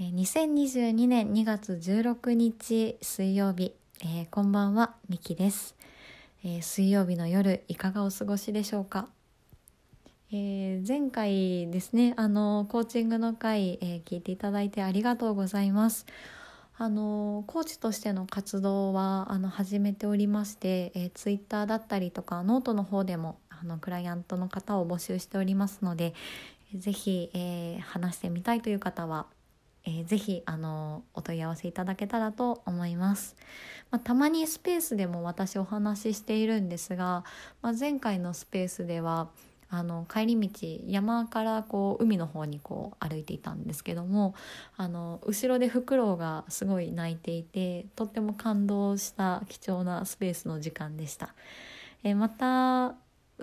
2022年2月16日水曜日、えー、こんばんはみきです、えー、水曜日の夜いかがお過ごしでしょうか、えー、前回ですねあのコーチングの回、え聞いていただいてありがとうございます。あのコーチとしての活動はあの始めておりまして、えー、ツイッターだったりとかノートの方でもあのクライアントの方を募集しておりますので是非、えー、話してみたいという方はえー、ぜひあのお問い合わせいただけたらと思います、まあ、たまにスペースでも私お話ししているんですが、まあ、前回のスペースではあの帰り道山からこう海の方にこう歩いていたんですけどもあの後ろでフクロウがすごい鳴いていてとっても感動した貴重なスペースの時間でした。えまた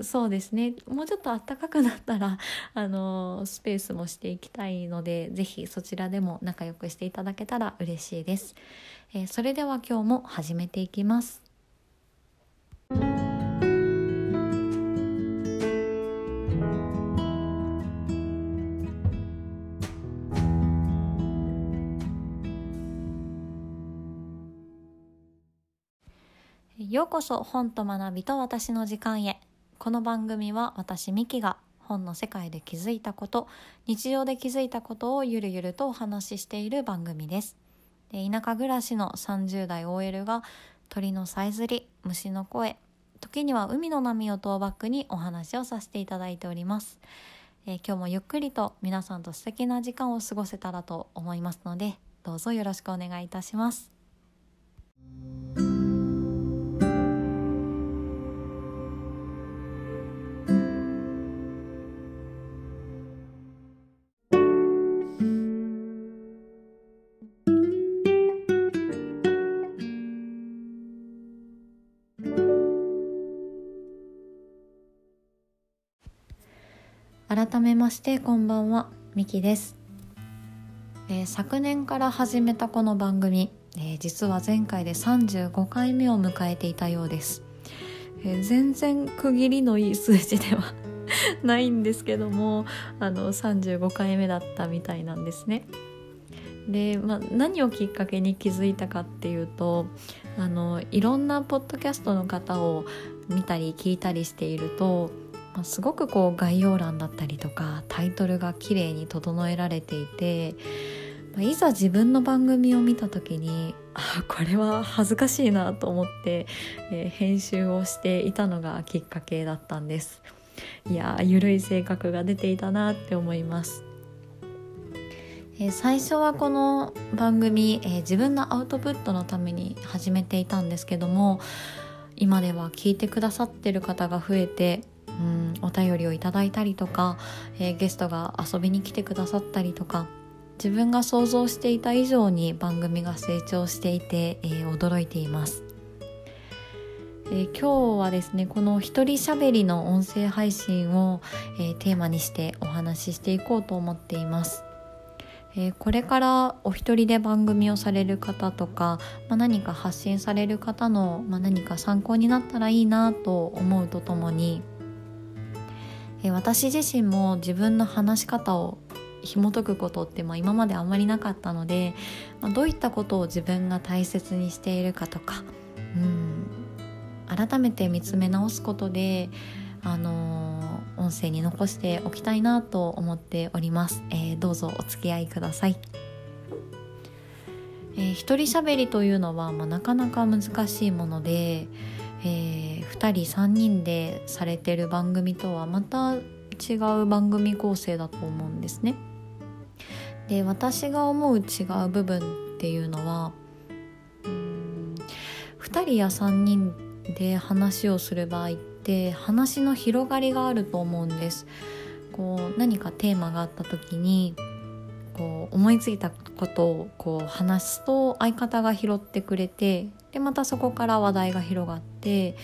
そうですね。もうちょっと暖かくなったら あのスペースもしていきたいので是非そちらでも仲良くしていただけたら嬉しいです、えー、それでは今日も始めていきます。ようこそ本と学びと私の時間へ。この番組は私ミキが本の世界で気づいたこと日常で気づいたことをゆるゆるとお話ししている番組です。で田舎暮らしの30代 OL が鳥のさえずり虫の声時には海の波をトーバックにお話をさせていただいております、えー、今日もゆっくりと皆さんと素敵な時間を過ごせたらと思いますのでどうぞよろしくお願いいたします。改めましてこんばんは。みきです、えー、昨年から始めたこの番組、えー、実は前回で35回目を迎えていたようです、えー、全然区切りのいい数字では ないんですけどもあの35回目だったみたいなんですね。で、まあ、何をきっかけに気づいたかっていうとあのいろんなポッドキャストの方を見たり聞いたりしているとまあ、すごくこう概要欄だったりとかタイトルが綺麗に整えられていて、まあ、いざ自分の番組を見た時にあこれは恥ずかしいなと思って、えー、編集をしていたのがきっかけだったんです。いやゆるい性格が出ていたなって思います。えー、最初はこの番組、えー、自分のアウトプットのために始めていたんですけども今では聞いてくださってる方が増えてうんお便りをいただいたりとか、えー、ゲストが遊びに来てくださったりとか自分が想像していた以上に番組が成長していて、えー、驚いています、えー、今日はですねこの一人喋りの音声配信を、えテーマにしてお話ししていこうと思っています。えこれからお一人で番組をされる方とか、まあ、何か発信される方の、まあ、何か参考になったらいいなと思うとともにえ私自身も自分の話し方を紐解くことって、まあ、今まであんまりなかったので、まあ、どういったことを自分が大切にしているかとか、うん、改めて見つめ直すことで、あのー、音声に残しておきたいなと思っております、えー、どうぞお付き合いください、えー、一人喋りというのは、まあ、なかなか難しいもので、えー、2人3人でされてる番組とはまた違う番組構成だと思うんですね。で私が思う違う部分っていうのはうん2人や3人で話をする場合って話の広がりがあると思うんです。こう何かテーマがあった時にこう思いついたことをこう話すと相方が拾ってくれてでまたそこから話題が広がってで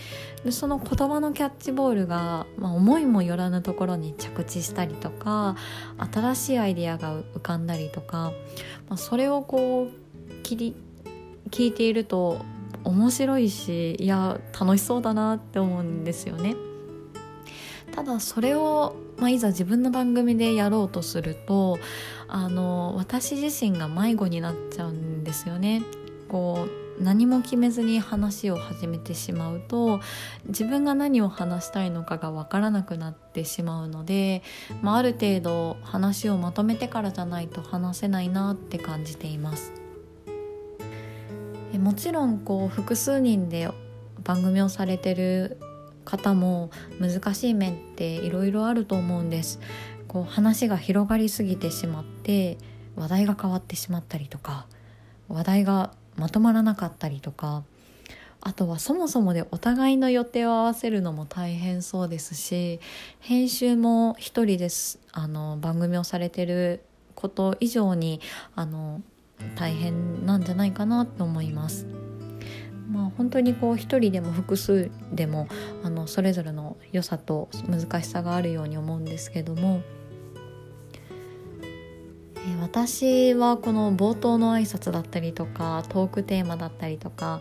その言葉のキャッチボールが、まあ、思いもよらぬところに着地したりとか新しいアイデアが浮かんだりとか、まあ、それをこう切り聞いていると面白いしいや楽しそうだなって思うんですよね。ただそれをまあ、いざ自分の番組でやろうとするとあの私自身が迷子になっちゃうんですよね。こう何も決めずに話を始めてしまうと自分が何を話したいのかが分からなくなってしまうので、まあ、ある程度話をまとめてからじゃないと話せないなって感じています。もちろんこう複数人で番組をされてる方も難しい面っていろいろあると思うんですこう話が広がりすぎてしまって話題が変わってしまったりとか話題がまとまらなかったりとかあとはそもそもでお互いの予定を合わせるのも大変そうですし編集も一人ですあの番組をされてること以上にあの大変なんじゃないかなと思います。まあ、本当にこう一人でも複数でもあのそれぞれの良さと難しさがあるように思うんですけども、私はこの冒頭の挨拶だったりとかトークテーマだったりとか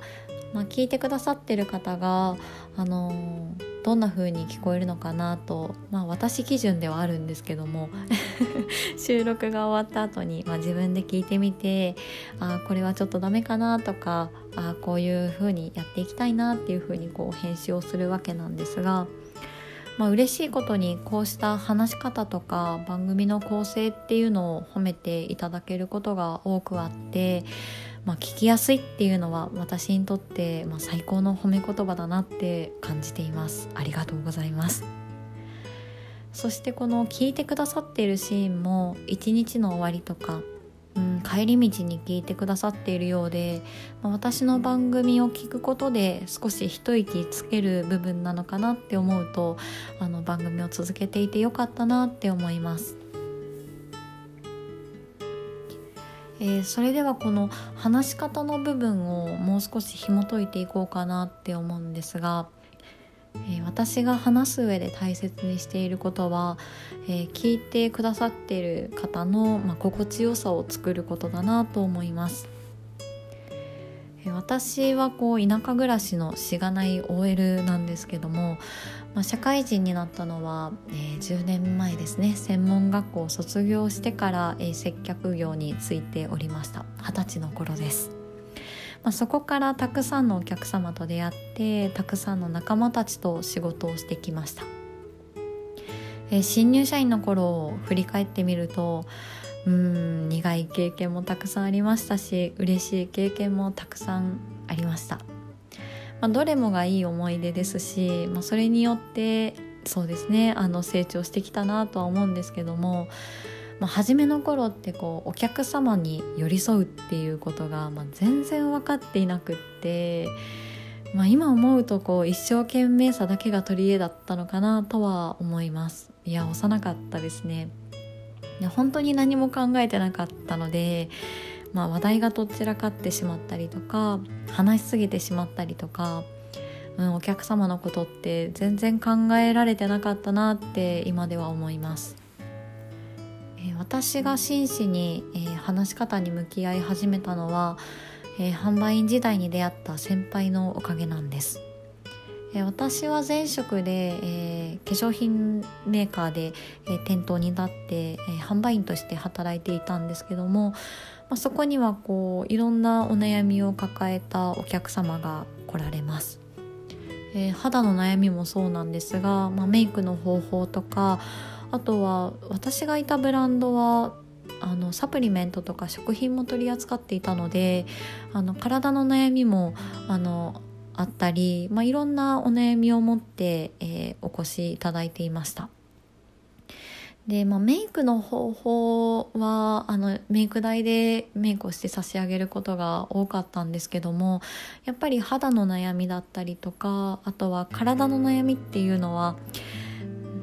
まあ、聞いてくださってる方が、あの、どんな風に聞こえるのかなと、まあ、私基準ではあるんですけども 収録が終わった後に、まあ、自分で聞いてみてあこれはちょっとダメかなとかあこういう風にやっていきたいなっていう風にこう編集をするわけなんですが。まあ嬉しいことにこうした話し方とか番組の構成っていうのを褒めていただけることが多くあってまあ、聞きやすいっていうのは私にとって、まあ、最高の褒め言葉だなって感じています。ありがとうございます。そしてこの聞いてくださっているシーンも一日の終わりとか、うん、帰り道に聞いてくださっているようで、まあ、私の番組を聞くことで少し一息つける部分なのかなって思うとあの番組を続けていてよかったなって思います。えー、それではこの話し方の部分をもう少し紐解いていこうかなって思うんですが、え、私が話す上で大切にしていることは、えー、聞いてくださっている方の、まあ、心地よさを作ることだなと思います。私はこう田舎暮らしのしがない OL なんですけども、まあ、社会人になったのは、えー、10年前ですね。専門学校を卒業してから、えー、接客業に就いておりました。二十歳の頃です、まあ、そこからたくさんのお客様と出会ってたくさんの仲間たちと仕事をしてきました、えー、新入社員の頃を振り返ってみるとうん苦い経験もたくさんありましたし嬉しい経験もたくさんありました。まあ、どれもがいい思い出ですし、まあ、それによってそうですねあの成長してきたなとは思うんですけども、まあ、初めの頃ってこうお客様に寄り添うっていうことが、まあ、全然分かっていなくって、まあ、今思うとこう一生懸命さだけが取り柄だったのかなとは思いますいや幼かったですね本当に何も考えてなかったのでまあ、話題がとっちらかってしまったりとか話しすぎてしまったりとか、うん、お客様のことって全然考えられてなかったなって今では思います。え、私が真摯に、え、話し方に向き合い始めたのは、え、販売員時代に出会った先輩のおかげなんです。私は前職で、え、化粧品メーカーで、え、店頭に立って、え、販売員として働いていたんですけども、ま、そこにはこういろんなお悩みを抱えたお客様が来られます、え、肌の悩みもそうなんですが、まあ、メイクの方法とかあとは私がいたブランドはあのサプリメントとか食品も取り扱っていたのであの体の悩みもあのあったり、まあ、いろんなお悩みを持って、えー、お越しいただいていました。で、まあ、メイクの方法はあのメイク台でメイクをして差し上げることが多かったんですけどもやっぱり肌の悩みだったりとかあとは体の悩みっていうのは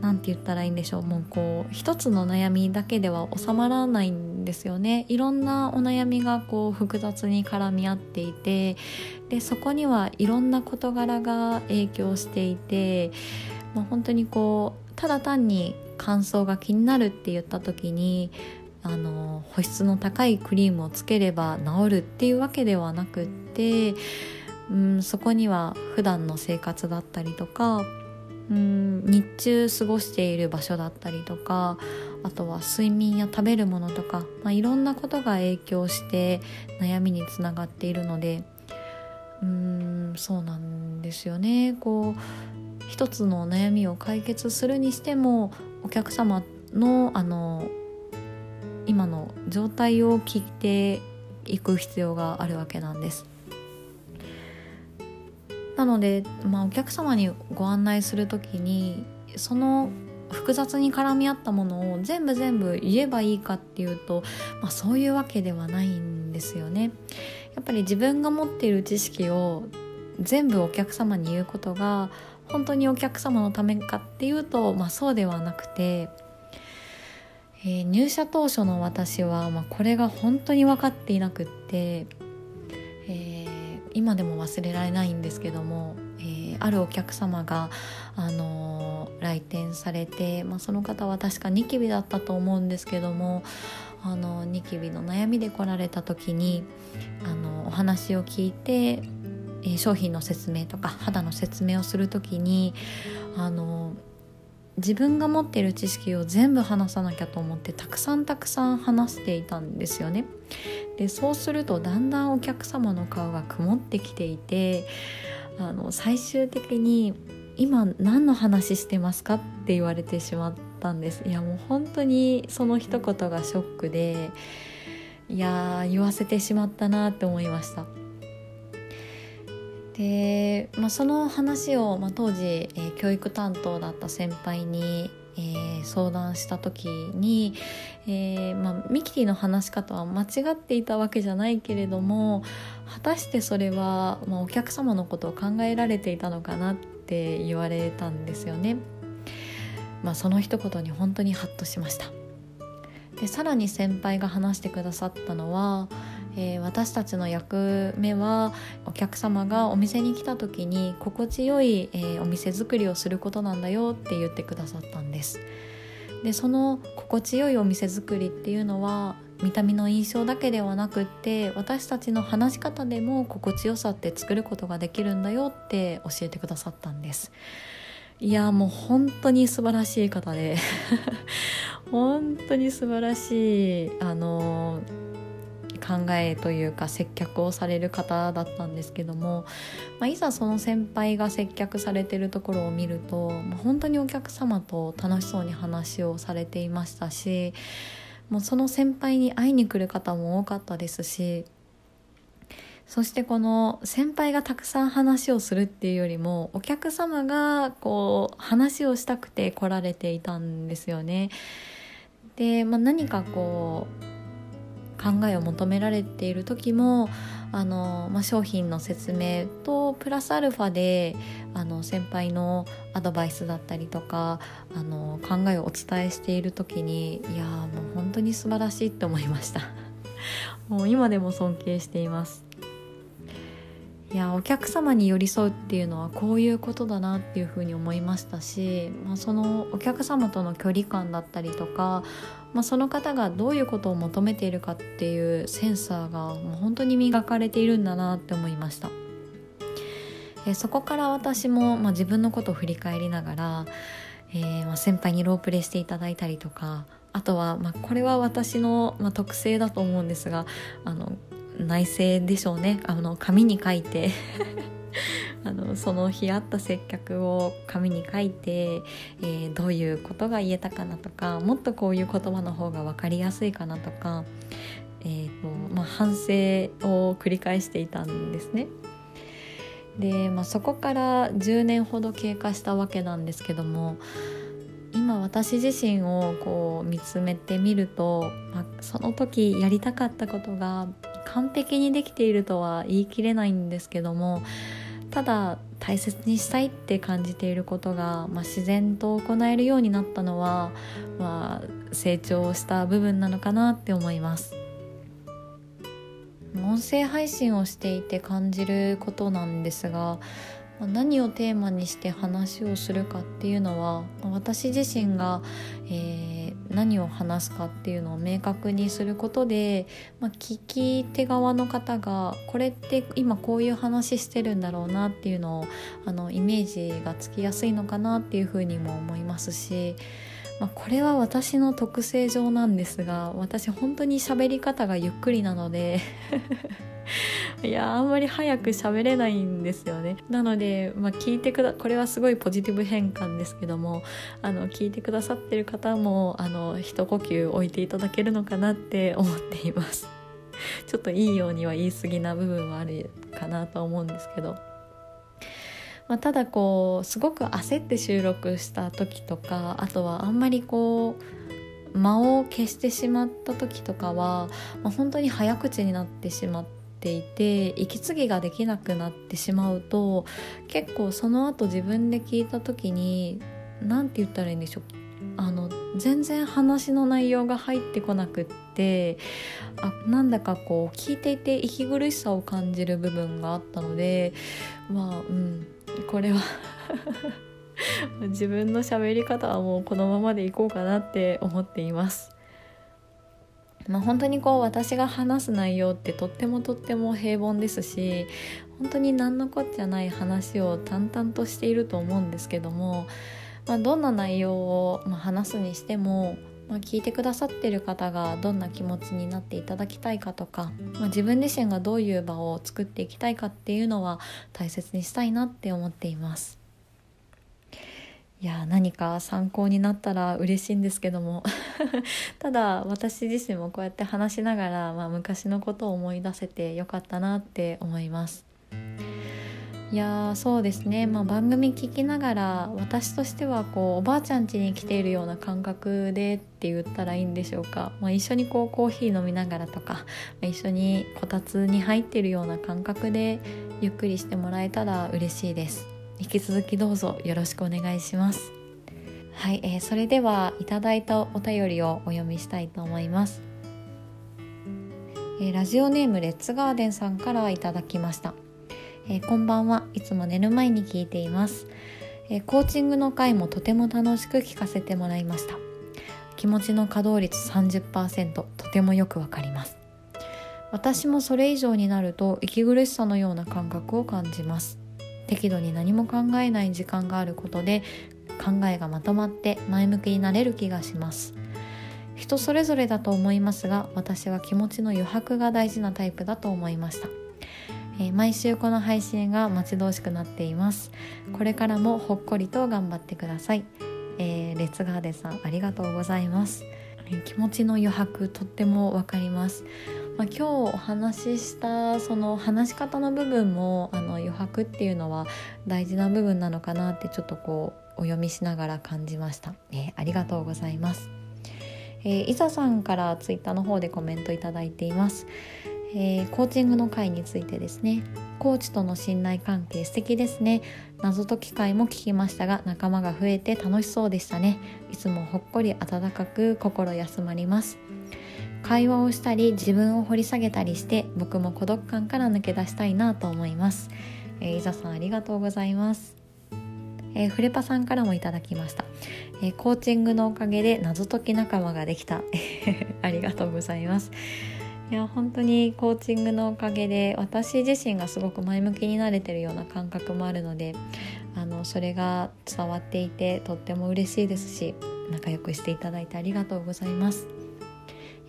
何て言ったらいいんでしょう。もうこう一つの悩みだけでは収まらないんですよね。いろんなお悩みがこう複雑に絡み合っていてでそこにはいろんな事柄が影響していて、まあ、本当にこうただ単に乾燥が気になるって言った時にあの保湿の高いクリームをつければ治るっていうわけではなくって、うん、そこには普段の生活だったりとかうん日中過ごしている場所だったりとかあとは睡眠や食べるものとか、まあ、いろんなことが影響して悩みにつながっているのでうーんそうなんですよねこう一つの悩みを解決するにしてもお客様のあの今の状態を聞いていく必要があるわけなんです。なので、まあ、お客様にご案内する時にその複雑に絡み合ったものを全部全部言えばいいかっていうと、まあ、そういうわけではないんですよね。やっぱり自分が持っている知識を全部お客様に言うことが本当にお客様のためかっていうと、まあ、そうではなくて、えー、入社当初の私は、まあ、これが本当に分かっていなくって、え、今でも忘れられないんですけども、えー、あるお客様が、あの来店されて、まあ、その方は確かニキビだったと思うんですけどもあのニキビの悩みで来られた時にあのお話を聞いてえ商品の説明とか肌の説明をする時にあの自分が持っている知識を全部話さなきゃと思ってたくさんたくさん話していたんですよね。でそうするとだんだんお客様の顔が曇ってきていてあの最終的に「今何の話してますか?」って言われてしまったんですいやもう本当にその一言がショックでいや言わせてしまったなって思いました。で、まあ、その話を、まあ、当時、えー、教育担当だった先輩に、えー、相談した時に、えーまあ、ミキティの話し方は間違っていたわけじゃないけれども果たしてそれは、まあ、お客様のことを考えられていたのかなって言われたんですよね。まあ、その一言に本当にハッとしましたでさらに先輩が話してくださったのはえー、私たちの役目はお客様がお店に来た時に心地よい、えー、お店作りをすることなんだよって言ってくださったんです。でその心地よいお店作りっていうのは見た目の印象だけではなくって私たちの話し方でも心地よさって作ることができるんだよって教えてくださったんです。いやもう本当に素晴らしい方で 本当に素晴らしいあのー考えというか接客をされる方だったんですけども、まあ、いざその先輩が接客されてるところを見ると、まあ、本当にお客様と楽しそうに話をされていましたしもうその先輩に会いに来る方も多かったですしそしてこの先輩がたくさん話をするっていうよりもお客様がこう話をしたくて来られていたんですよね。で、まあ、何かこう考えを求められている時もあの、まあ、商品の説明とプラスアルファであの先輩のアドバイスだったりとかあの考えをお伝えしている時にいやもう本当に素晴らしいって思いました。もう今でも尊敬しています。いやお客様に寄り添うっていうのはこういうことだなっていうふうに思いましたし、まあ、そのお客様との距離感だったりとか、まあ、その方がどういうことを求めているかっていうセンサーがもう本当に磨かれているんだなって思いました。えそこから私も、まあ、自分のことを振り返りながら、えー、まあ、先輩にロープレしていただいたりとかあとは、まあ、これは私の、まあ、特性だと思うんですがあの内政でしょうねあの紙に書いてあのその日あった接客を紙に書いて、えー、どういうことが言えたかなとかもっとこういう言葉の方が分かりやすいかなとか、えーとまあ、反省を繰り返していたんですね。で、まあ、そこから10年ほど経過したわけなんですけども今私自身をこう見つめてみると、まあ、その時やりたかったことが完璧にできているとは言い切れないんですけどもただ大切にしたいって感じていることが、まあ、自然と行えるようになったのは、まあ、成長した部分なのかなって思います。音声配信をしていて感じることなんですが何をテーマにして話をするかっていうのは私自身が、えー、何を話すかっていうのを明確にすることで、まあ、聞き手側の方がこれって今こういう話してるんだろうなっていうのをあのイメージがつきやすいのかなっていうふうにも思いますし。まあ、これは私の特性上なんですが私本当に喋り方がゆっくりなので いやあんまり早く喋れないんですよね。なので、まあ、聞いてくだこれはすごいポジティブ変換ですけどもあの聞いてくださってる方もあの一呼吸置いていただけるのかなって 思っています。ちょっといいようには言い過ぎな部分はあるかなと思うんですけど。まあ、ただこうすごく焦って収録した時とかあとはあんまりこう間を消してしまった時とかは、まあ、本当に早口になってしまっていて息継ぎができなくなってしまうと結構その後自分で聞いた時に何て言ったらいいんでしょう。あの全然話の内容が入ってこなくってあなんだかこう聞いていて息苦しさを感じる部分があったのでまあうん。これは 自分の喋り方はもうこのままでいこうかなって思っています。まあ、本当にこう私が話す内容ってとってもとっても平凡ですし本当に何のこっちゃない話を淡々としていると思うんですけども、まあ、どんな内容を、話すにしてもまあ、聞いてくださってる方がどんな気持ちになっていただきたいかとか、まあ、自分自身がどういう場を作っていきたいかっていうのは大切にしたいなって思っています。いや何か参考になったら嬉しいんですけども。ただ私自身もこうやって話しながら、まあ、昔のことを思い出せてよかったなって思います。いやそうですね、まあ、番組聞きながら私としてはこうおばあちゃん家に来ているような感覚でって言ったらいいんでしょうか、まあ、一緒にこうコーヒー飲みながらとか、まあ、一緒にこたつに入っているような感覚でゆっくりしてもらえたら嬉しいです。引き続きどうぞよろしくお願いします。はい、えー、それではいただいたお便りをお読みしたいと思います、えー、ラジオネームレッツガーデンさんからいただきました。えー、こんばんはいつも寝る前に聞いています、えー、コーチングの回もとても楽しく聞かせてもらいました。気持ちの稼働率30%とてもよくわかります。私もそれ以上になると息苦しさのような感覚を感じます。適度に何も考えない時間があることで考えがまとまって前向きになれる気がします。人それぞれだと思いますが私は気持ちの余白が大事なタイプだと思いました。えー、毎週この配信が待ち遠しくなっています。これからもほっこりと頑張ってください、えー、レッツガーデンさんありがとうございます、えー、気持ちの余白とってもわかります。まあ、今日お話ししたその話し方の部分もあの余白っていうのは大事な部分なのかなってちょっとこうお読みしながら感じました、えー、ありがとうございます、えー、いざさんからツイッターの方でコメントいただいています、えー、コーチングの会についてですね。コーチとの信頼関係素敵ですね。謎解き会も聞きましたが仲間が増えて楽しそうでしたね。いつもほっこり温かく心休まります。会話をしたり自分を掘り下げたりして僕も孤独感から抜け出したいなと思います、えー、いざさんありがとうございます。えー、フレパさんからもいただきました、えー、コーチングのおかげで謎解き仲間ができた。ありがとうございます。いや本当にコーチングのおかげで私自身がすごく前向きになれてるような感覚もあるのであのそれが伝わっていてとっても嬉しいですし仲良くしていただいてありがとうございます。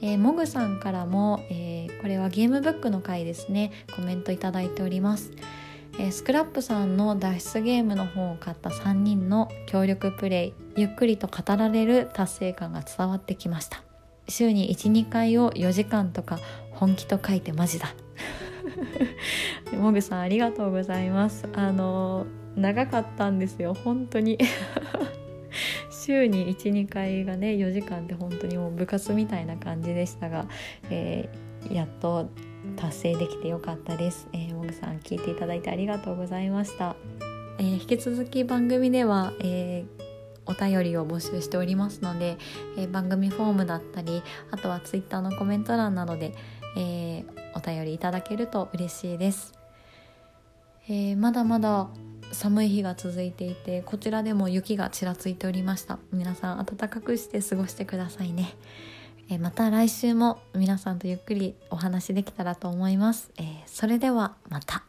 えー、モグさんからも、えー、これはゲームブックの回ですね。コメントいただいております、えー、スクラップさんの脱出ゲームの本を買った3人の協力プレイゆっくりと語られる達成感が伝わってきました。週に12回を4時間とか本気と書いてマジだ。もぐさんありがとうございます。あの長かったんですよ。本当に。週に12回がね4時間って本当にもう部活みたいな感じでしたが、えー、やっと達成できてよかったです、えー、もぐさん聞いていただいてありがとうございました、えー、引き続き番組では、えーお便りを募集しておりますので、えー、番組フォームだったりあとは Twitter のコメント欄などで、えー、お便りいただけると嬉しいです、えー、まだまだ寒い日が続いていてこちらでも雪がちらついておりました。皆さん暖かくして過ごしてくださいね。えまた来週も皆さんとゆっくりお話できたらと思います、えー、それではまた。